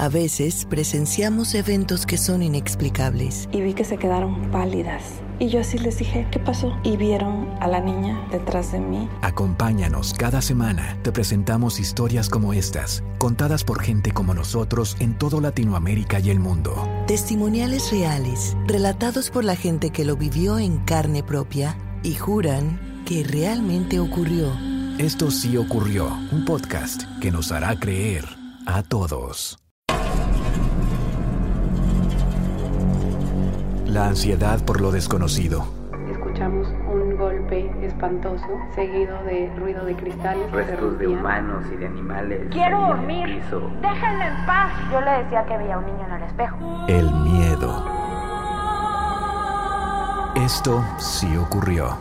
A veces presenciamos eventos que son inexplicables. Y vi que se quedaron pálidas. Y yo así les dije, ¿qué pasó? Y vieron a la niña detrás de mí. Acompáñanos cada semana. Te presentamos historias como estas, contadas por gente como nosotros en todo Latinoamérica y el mundo. Testimoniales reales, relatados por la gente que lo vivió en carne propia y juran que realmente ocurrió. Esto sí ocurrió, un podcast que nos hará creer a todos. La ansiedad por lo desconocido. Escuchamos un golpe espantoso, seguido de ruido de cristales. restos de humanos y de animales. Quiero dormir. Déjenme en paz. Yo le decía que veía un niño en el espejo. El miedo. Esto sí ocurrió.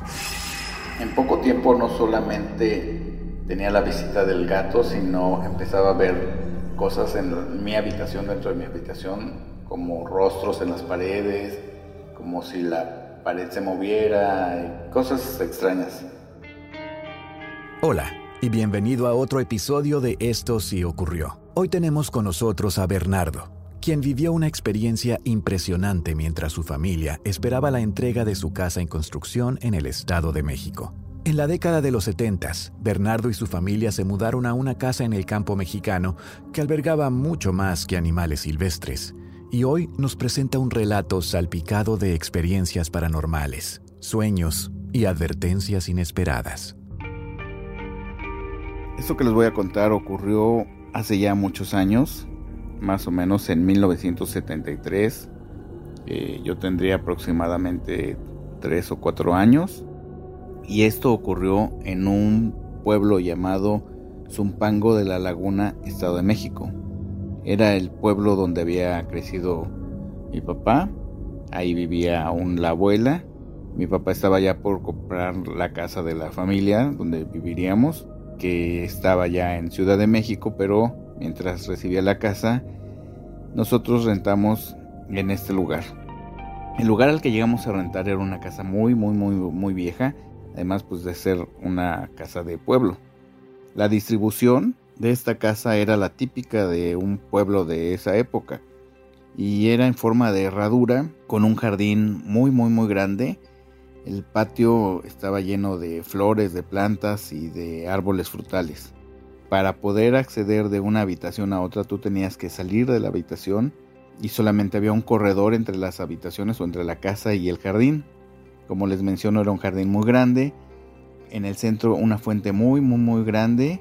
En poco tiempo no solamente tenía la visita del gato, sino empezaba a ver cosas en mi habitación, dentro de mi habitación, como rostros en las paredes, como si la pared se moviera, y cosas extrañas. Hola y bienvenido a otro episodio de Esto sí ocurrió. Hoy tenemos con nosotros a Bernardo, quien vivió una experiencia impresionante mientras su familia esperaba la entrega de su casa en construcción en el Estado de México. En la década de los 70, Bernardo y su familia se mudaron a una casa en el campo mexicano que albergaba mucho más que animales silvestres, y hoy nos presenta un relato salpicado de experiencias paranormales, sueños y advertencias inesperadas. Esto que les voy a contar ocurrió hace ya muchos años, más o menos en 1973. Eh, yo tendría aproximadamente 3 o 4 años. Y esto ocurrió en un pueblo llamado Zumpango de la Laguna, Estado de México. Era el pueblo donde había crecido mi papá. Ahí vivía aún la abuela. Mi papá estaba ya por comprar la casa de la familia donde viviríamos, que estaba ya en Ciudad de México, pero mientras recibía la casa, nosotros rentamos en este lugar. El lugar al que llegamos a rentar era una casa muy, muy, muy, muy vieja, además pues de ser una casa de pueblo. La distribución de esta casa era la típica de un pueblo de esa época y era en forma de herradura con un jardín muy, muy, muy grande. El patio estaba lleno de flores, de plantas y de árboles frutales. Para poder acceder de una habitación a otra tú tenías que salir de la habitación y solamente había un corredor entre las habitaciones o entre la casa y el jardín. Como les menciono era un jardín muy grande. En el centro una fuente muy muy muy grande.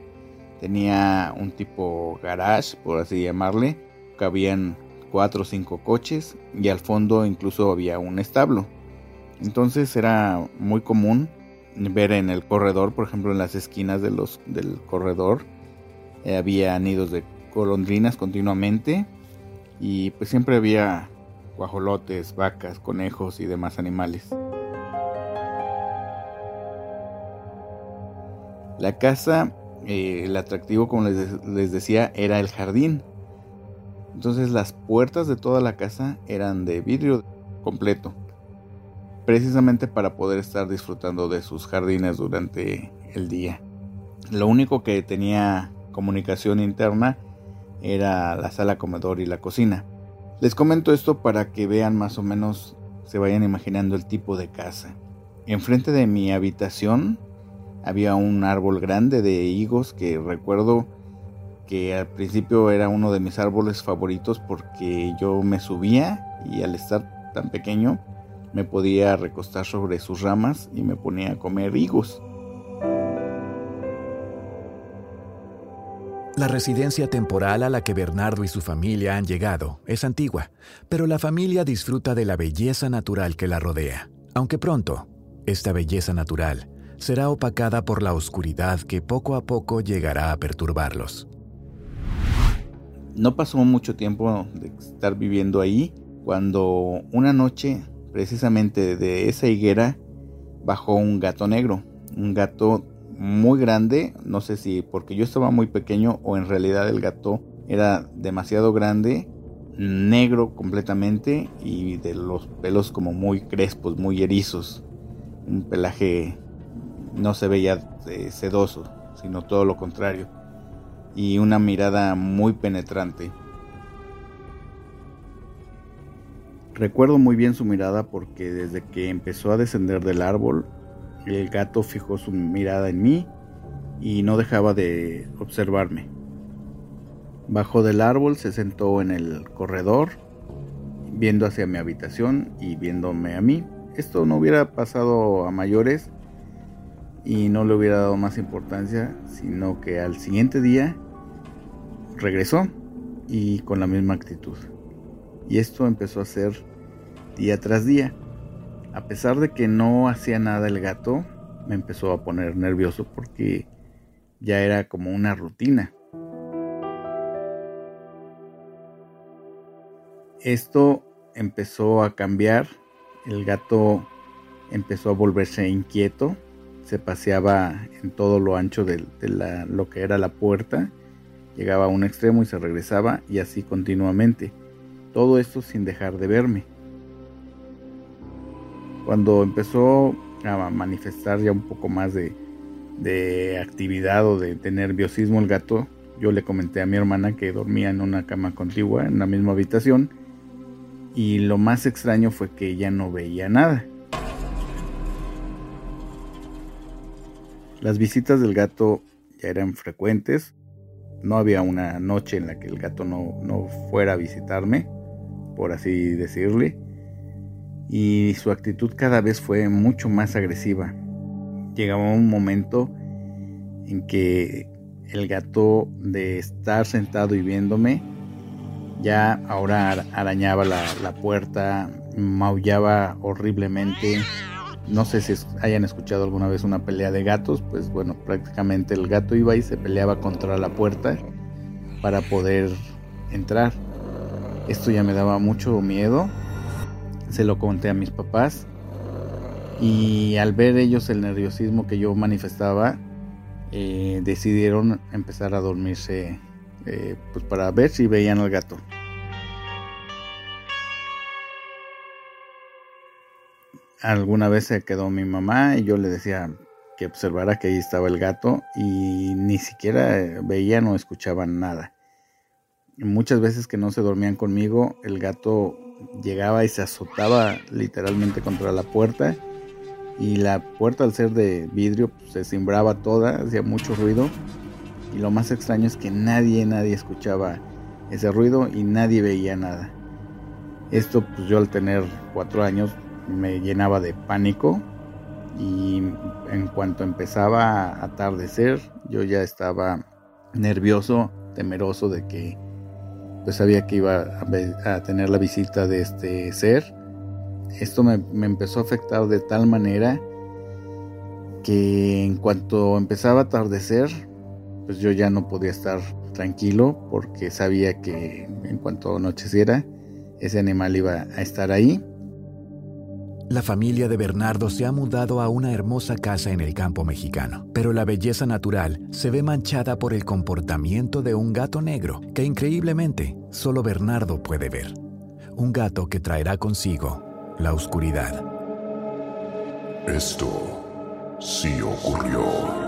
Tenía un tipo garage, por así llamarle. Cabían cuatro o cinco coches y al fondo incluso había un establo. Entonces era muy común ver en el corredor, por ejemplo en las esquinas de los, del corredor, eh, había nidos de golondrinas continuamente y pues siempre había guajolotes, vacas, conejos y demás animales. La casa, eh, el atractivo como les, les decía, era el jardín. Entonces las puertas de toda la casa eran de vidrio completo precisamente para poder estar disfrutando de sus jardines durante el día. Lo único que tenía comunicación interna era la sala comedor y la cocina. Les comento esto para que vean más o menos, se vayan imaginando el tipo de casa. Enfrente de mi habitación había un árbol grande de higos que recuerdo que al principio era uno de mis árboles favoritos porque yo me subía y al estar tan pequeño me podía recostar sobre sus ramas y me ponía a comer higos. La residencia temporal a la que Bernardo y su familia han llegado es antigua, pero la familia disfruta de la belleza natural que la rodea, aunque pronto, esta belleza natural será opacada por la oscuridad que poco a poco llegará a perturbarlos. No pasó mucho tiempo de estar viviendo ahí cuando una noche precisamente de esa higuera bajó un gato negro, un gato muy grande, no sé si porque yo estaba muy pequeño o en realidad el gato era demasiado grande, negro completamente y de los pelos como muy crespos, muy erizos, un pelaje no se veía eh, sedoso, sino todo lo contrario, y una mirada muy penetrante. Recuerdo muy bien su mirada porque desde que empezó a descender del árbol, el gato fijó su mirada en mí y no dejaba de observarme. Bajó del árbol, se sentó en el corredor, viendo hacia mi habitación y viéndome a mí. Esto no hubiera pasado a mayores y no le hubiera dado más importancia, sino que al siguiente día regresó y con la misma actitud. Y esto empezó a ser día tras día. A pesar de que no hacía nada el gato, me empezó a poner nervioso porque ya era como una rutina. Esto empezó a cambiar, el gato empezó a volverse inquieto, se paseaba en todo lo ancho de, lo que era la puerta, llegaba a un extremo y se regresaba y así continuamente, todo esto sin dejar de verme. Cuando empezó a manifestar ya un poco más de, actividad o de, nerviosismo el gato, yo le comenté a mi hermana que dormía en una cama contigua, en la misma habitación, y lo más extraño fue que ella no veía nada. Las visitas del gato ya eran frecuentes, no había una noche en la que el gato no, no fuera a visitarme, por así decirle y su actitud cada vez fue mucho más agresiva. Llegaba un momento en que el gato de estar sentado y viéndome ya ahora arañaba la, puerta, maullaba horriblemente. No sé si hayan escuchado alguna vez una pelea de gatos, pues bueno, prácticamente el gato iba y se peleaba contra la puerta para poder entrar. Esto ya me daba mucho miedo se lo conté a mis papás y al ver ellos el nerviosismo que yo manifestaba, eh, decidieron empezar a dormirse eh, pues para ver si veían al gato. Alguna vez se quedó mi mamá y yo le decía que observara que ahí estaba el gato y ni siquiera veían o escuchaban nada. Muchas veces que no se dormían conmigo, el gato llegaba y se azotaba literalmente contra la puerta y la puerta al ser de vidrio pues, se cimbraba toda, hacía mucho ruido y lo más extraño es que nadie, nadie escuchaba ese ruido y nadie veía nada. Esto pues yo al tener cuatro años me llenaba de pánico y en cuanto empezaba a atardecer yo ya estaba nervioso, temeroso de que pues sabía que iba a, tener la visita de este ser. Esto me, empezó a afectar de tal manera que en cuanto empezaba a atardecer, pues yo ya no podía estar tranquilo porque sabía que en cuanto anocheciera, ese animal iba a estar ahí la familia de Bernardo se ha mudado a una hermosa casa en el campo mexicano, pero la belleza natural se ve manchada por el comportamiento de un gato negro que increíblemente solo Bernardo puede ver. Un gato que traerá consigo la oscuridad. Esto sí ocurrió.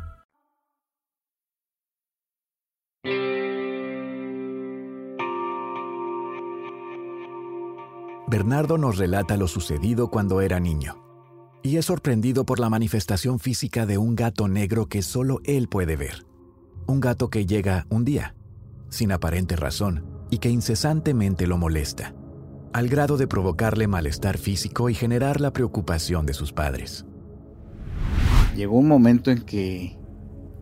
Bernardo nos relata lo sucedido cuando era niño, y es sorprendido por la manifestación física de un gato negro que solo él puede ver. Un gato que llega un día, sin aparente razón, y que incesantemente lo molesta, al grado de provocarle malestar físico y generar la preocupación de sus padres. Llegó un momento en que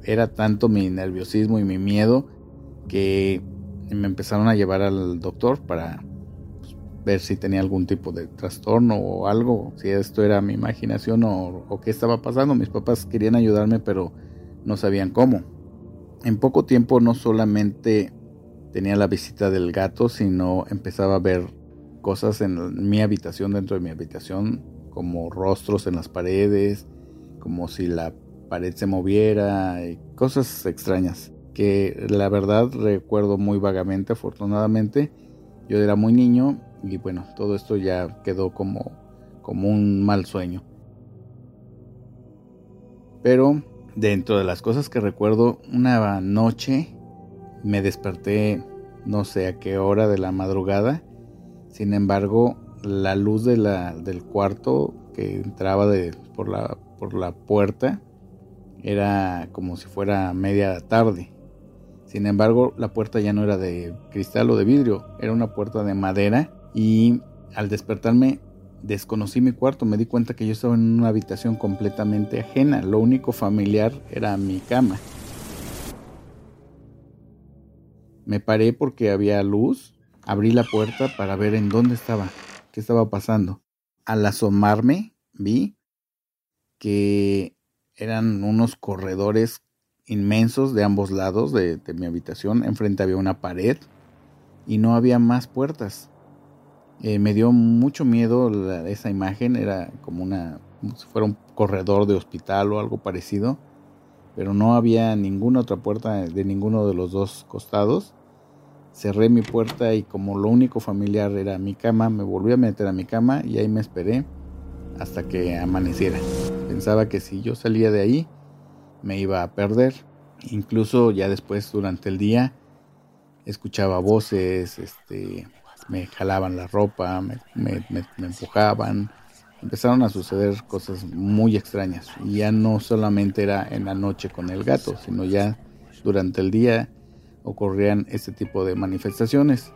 era tanto mi nerviosismo y mi miedo que me empezaron a llevar al doctor para ver si tenía algún tipo de trastorno o algo, si esto era mi imaginación o, qué estaba pasando. Mis papás querían ayudarme, pero no sabían cómo. en poco tiempo no solamente tenía la visita del gato, sino empezaba a ver cosas en mi habitación, dentro de mi habitación, como rostros en las paredes, como si la pared se moviera, y cosas extrañas que la verdad recuerdo muy vagamente, afortunadamente. Yo era muy niño y bueno, todo esto ya quedó como, como un mal sueño. Pero dentro de las cosas que recuerdo, una noche me desperté no sé a qué hora de la madrugada. Sin embargo, la luz de la, del cuarto que entraba de, por, la, por la puerta era como si fuera media tarde. Sin embargo, la puerta ya no era de cristal o de vidrio, era una puerta de madera y al despertarme desconocí mi cuarto, me di cuenta que yo estaba en una habitación completamente ajena, lo único familiar era mi cama. Me paré porque había luz, abrí la puerta para ver en dónde estaba, qué estaba pasando. Al asomarme vi que eran unos corredores inmensos de ambos lados de, mi habitación. Enfrente había una pared y no había más puertas. Eh, me dio mucho miedo esa imagen, era como una, si fuera un corredor de hospital o algo parecido, pero no había ninguna otra puerta de ninguno de los dos costados. Cerré mi puerta y como lo único familiar era mi cama, me volví a meter a mi cama y ahí me esperé hasta que amaneciera. Pensaba que si yo salía de ahí, me iba a perder. Incluso ya después durante el día escuchaba voces, este, me jalaban la ropa, me, empujaban. Empezaron a suceder cosas muy extrañas. Y ya no solamente era en la noche con el gato, sino ya durante el día ocurrían este tipo de manifestaciones.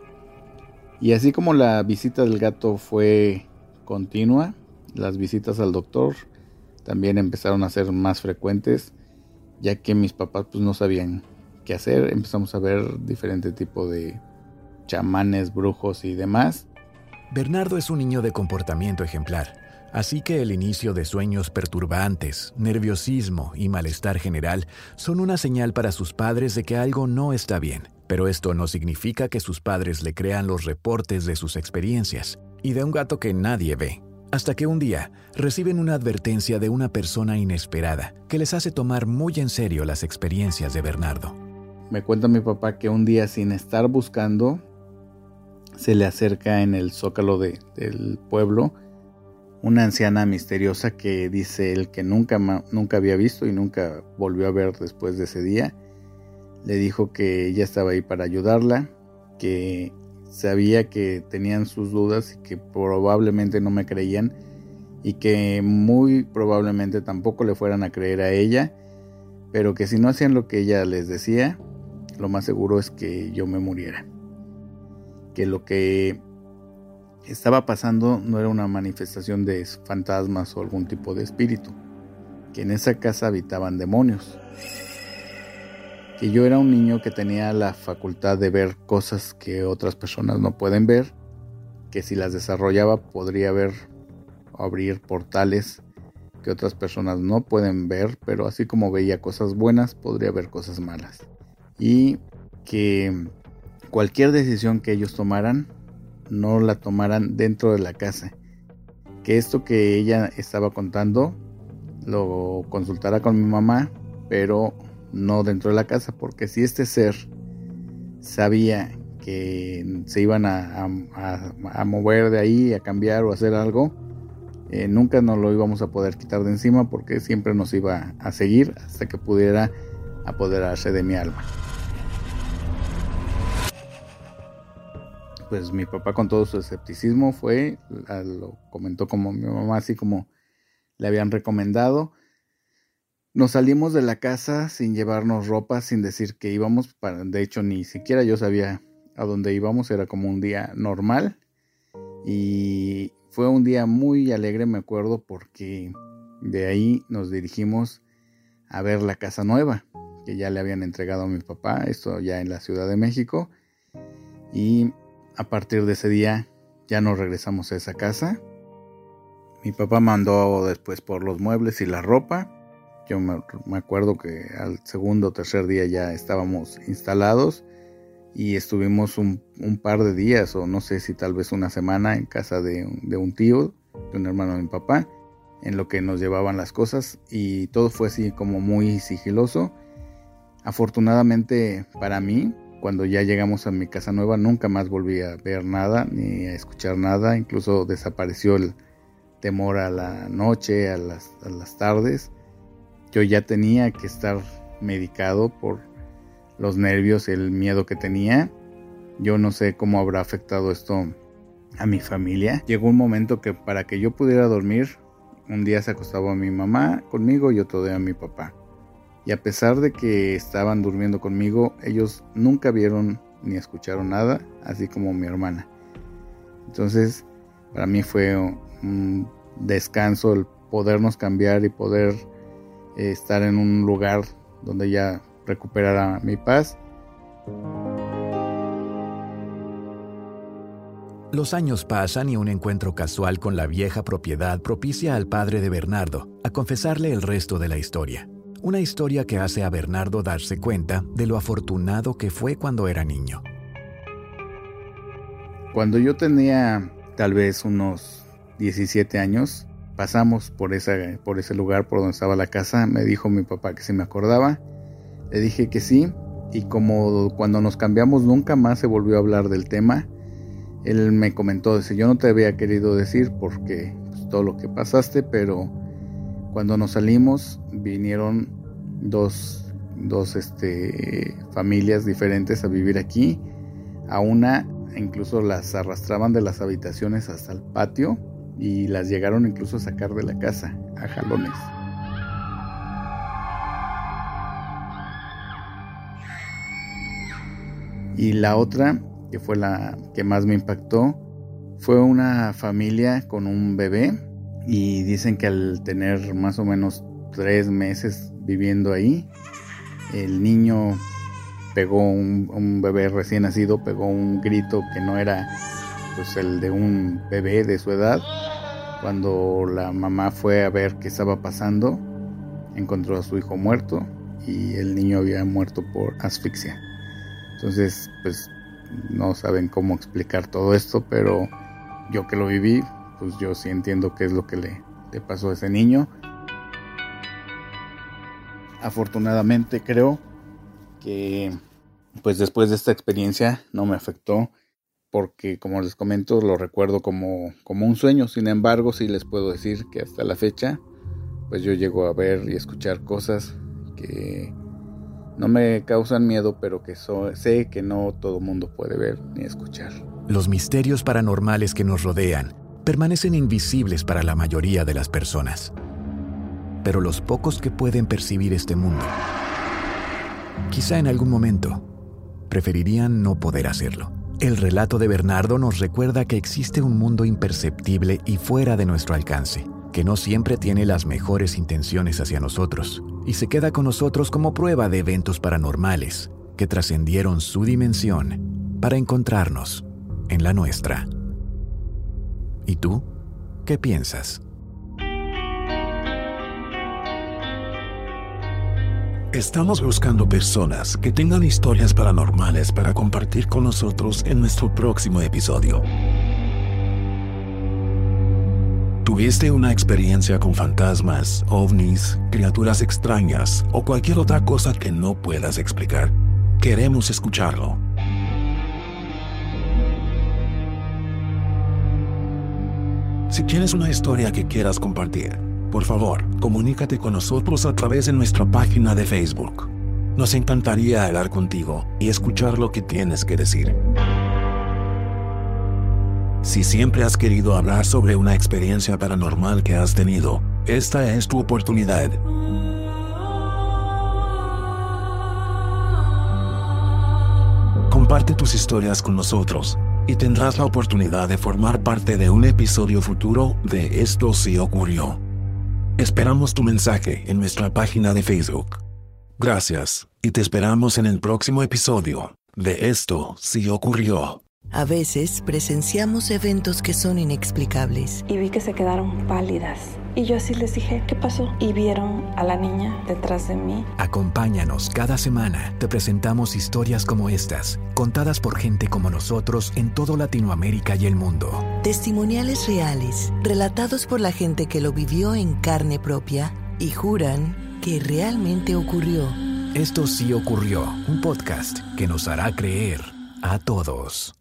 Y así como la visita del gato fue continua, las visitas al doctor también empezaron a ser más frecuentes ya que mis papás pues no sabían qué hacer, empezamos a ver diferente tipo de chamanes, brujos y demás. Bernardo es un niño de comportamiento ejemplar, así que el inicio de sueños perturbantes, nerviosismo y malestar general son una señal para sus padres de que algo no está bien. Pero esto no significa que sus padres le crean los reportes de sus experiencias y de un gato que nadie ve. Hasta que un día reciben una advertencia de una persona inesperada que les hace tomar muy en serio las experiencias de Bernardo. Me cuenta mi papá que un día sin estar buscando, se le acerca en el zócalo del pueblo una anciana misteriosa que dice él que nunca, nunca había visto y nunca volvió a ver después de ese día. Le dijo que ella estaba ahí para ayudarla, que sabía que tenían sus dudas y que probablemente no me creían y que muy probablemente tampoco le fueran a creer a ella, pero que si no hacían lo que ella les decía, lo más seguro es que yo me muriera. Que lo que estaba pasando no era una manifestación de fantasmas o algún tipo de espíritu, que en esa casa habitaban demonios que yo era un niño que tenía la facultad de ver cosas que otras personas no pueden ver, que si las desarrollaba podría ver o abrir portales que otras personas no pueden ver, pero así como veía cosas buenas, podría ver cosas malas. Y que cualquier decisión que ellos tomaran, no la tomaran dentro de la casa. Que esto que ella estaba contando, lo consultara con mi mamá, pero no dentro de la casa, porque si este ser sabía que se iban a, mover de ahí, a cambiar o hacer algo, eh, nunca nos lo íbamos a poder quitar de encima porque siempre nos iba a seguir hasta que pudiera apoderarse de mi alma. Pues mi papá con todo su escepticismo fue, lo comentó como mi mamá, así como le habían recomendado nos salimos de la casa sin llevarnos ropa, sin decir que íbamos. Para, de hecho, ni siquiera yo sabía a dónde íbamos. Era como un día normal. Y fue un día muy alegre, me acuerdo, porque de ahí nos dirigimos a ver la casa nueva que ya le habían entregado a mi papá. Esto ya en la Ciudad de México. Y a partir de ese día ya nos regresamos a esa casa. Mi papá mandó después por los muebles y la ropa Yo me, acuerdo que al segundo o tercer día ya estábamos instalados y estuvimos un, par de días o no sé si tal vez una semana en casa de, de un tío, de un hermano de mi papá, en lo que nos llevaban las cosas y todo fue así como muy sigiloso. Afortunadamente para mí, cuando ya llegamos a mi casa nueva, nunca más volví a ver nada ni a escuchar nada, incluso desapareció el temor a la noche, a las, a las tardes. Yo ya tenía que estar medicado por los nervios, el miedo que tenía. Yo no sé cómo habrá afectado esto a mi familia. Llegó un momento que para que yo pudiera dormir, un día se acostaba mi mamá conmigo y otro día mi papá. Y a pesar de que estaban durmiendo conmigo, ellos nunca vieron ni escucharon nada, así como mi hermana. Entonces, para mí fue un descanso el podernos cambiar y poder eh, estar en un lugar donde ya recuperara mi paz. Los años pasan y un encuentro casual con la vieja propiedad propicia al padre de Bernardo a confesarle el resto de la historia. Una historia que hace a Bernardo darse cuenta de lo afortunado que fue cuando era niño. Cuando yo tenía tal vez unos 17 años, pasamos por, por ese lugar por donde estaba la casa. Me dijo mi papá que si me acordaba. Le dije que sí. Y como cuando nos cambiamos nunca más se volvió a hablar del tema, él me comentó, dice, yo no te había querido decir porque pues, todo lo que pasaste, pero cuando nos salimos vinieron dos, dos este, familias diferentes a vivir aquí. A una incluso las arrastraban de las habitaciones hasta el patio y las llegaron incluso a sacar de la casa a jalones. Y la otra que fue la que más me impactó, fue una familia con un bebé y dicen que al tener más o menos tres meses viviendo ahí, el niño pegó un, bebé recién nacido, pegó un grito que no era pues el de un bebé de su edad. Cuando la mamá fue a ver qué estaba pasando, encontró a su hijo muerto y el niño había muerto por asfixia. Entonces, pues no saben cómo explicar todo esto, pero yo que lo viví, pues yo sí entiendo qué es lo que le, pasó a ese niño. Afortunadamente creo que pues después de esta experiencia no me afectó porque como les comento lo recuerdo como, como un sueño, sin embargo sí les puedo decir que hasta la fecha pues yo llego a ver y escuchar cosas que no me causan miedo, pero que sé que no todo mundo puede ver ni escuchar. Los misterios paranormales que nos rodean permanecen invisibles para la mayoría de las personas. Pero los pocos que pueden percibir este mundo, quizá en algún momento, preferirían no poder hacerlo. El relato de Bernardo nos recuerda que existe un mundo imperceptible y fuera de nuestro alcance que no siempre tiene las mejores intenciones hacia nosotros y se queda con nosotros como prueba de eventos paranormales que trascendieron su dimensión para encontrarnos en la nuestra. ¿Y tú? ¿Qué piensas? Estamos buscando personas que tengan historias paranormales para compartir con nosotros en nuestro próximo episodio. ¿Tuviste una experiencia con fantasmas, ovnis, criaturas extrañas o cualquier otra cosa que no puedas explicar? Queremos escucharlo. Si tienes una historia que quieras compartir, por favor, comunícate con nosotros a través de nuestra página de Facebook. Nos encantaría hablar contigo y escuchar lo que tienes que decir. Si siempre has querido hablar sobre una experiencia paranormal que has tenido, esta es tu oportunidad. Comparte tus historias con nosotros y tendrás la oportunidad de formar parte de un episodio futuro de Esto sí ocurrió. Esperamos tu mensaje en nuestra página de Facebook. Gracias y te esperamos en el próximo episodio de Esto sí ocurrió. A veces presenciamos eventos que son inexplicables. Y vi que se quedaron pálidas Y yo así les dije, ¿qué pasó? Y vieron a la niña detrás de mí. Acompáñanos cada semana. Te presentamos historias como estas, contadas por gente como nosotros en toda Latinoamérica y el mundo. Testimoniales reales, relatados por la gente que lo vivió en carne propia y juran que realmente ocurrió. Esto sí ocurrió, un podcast que nos hará creer a todos.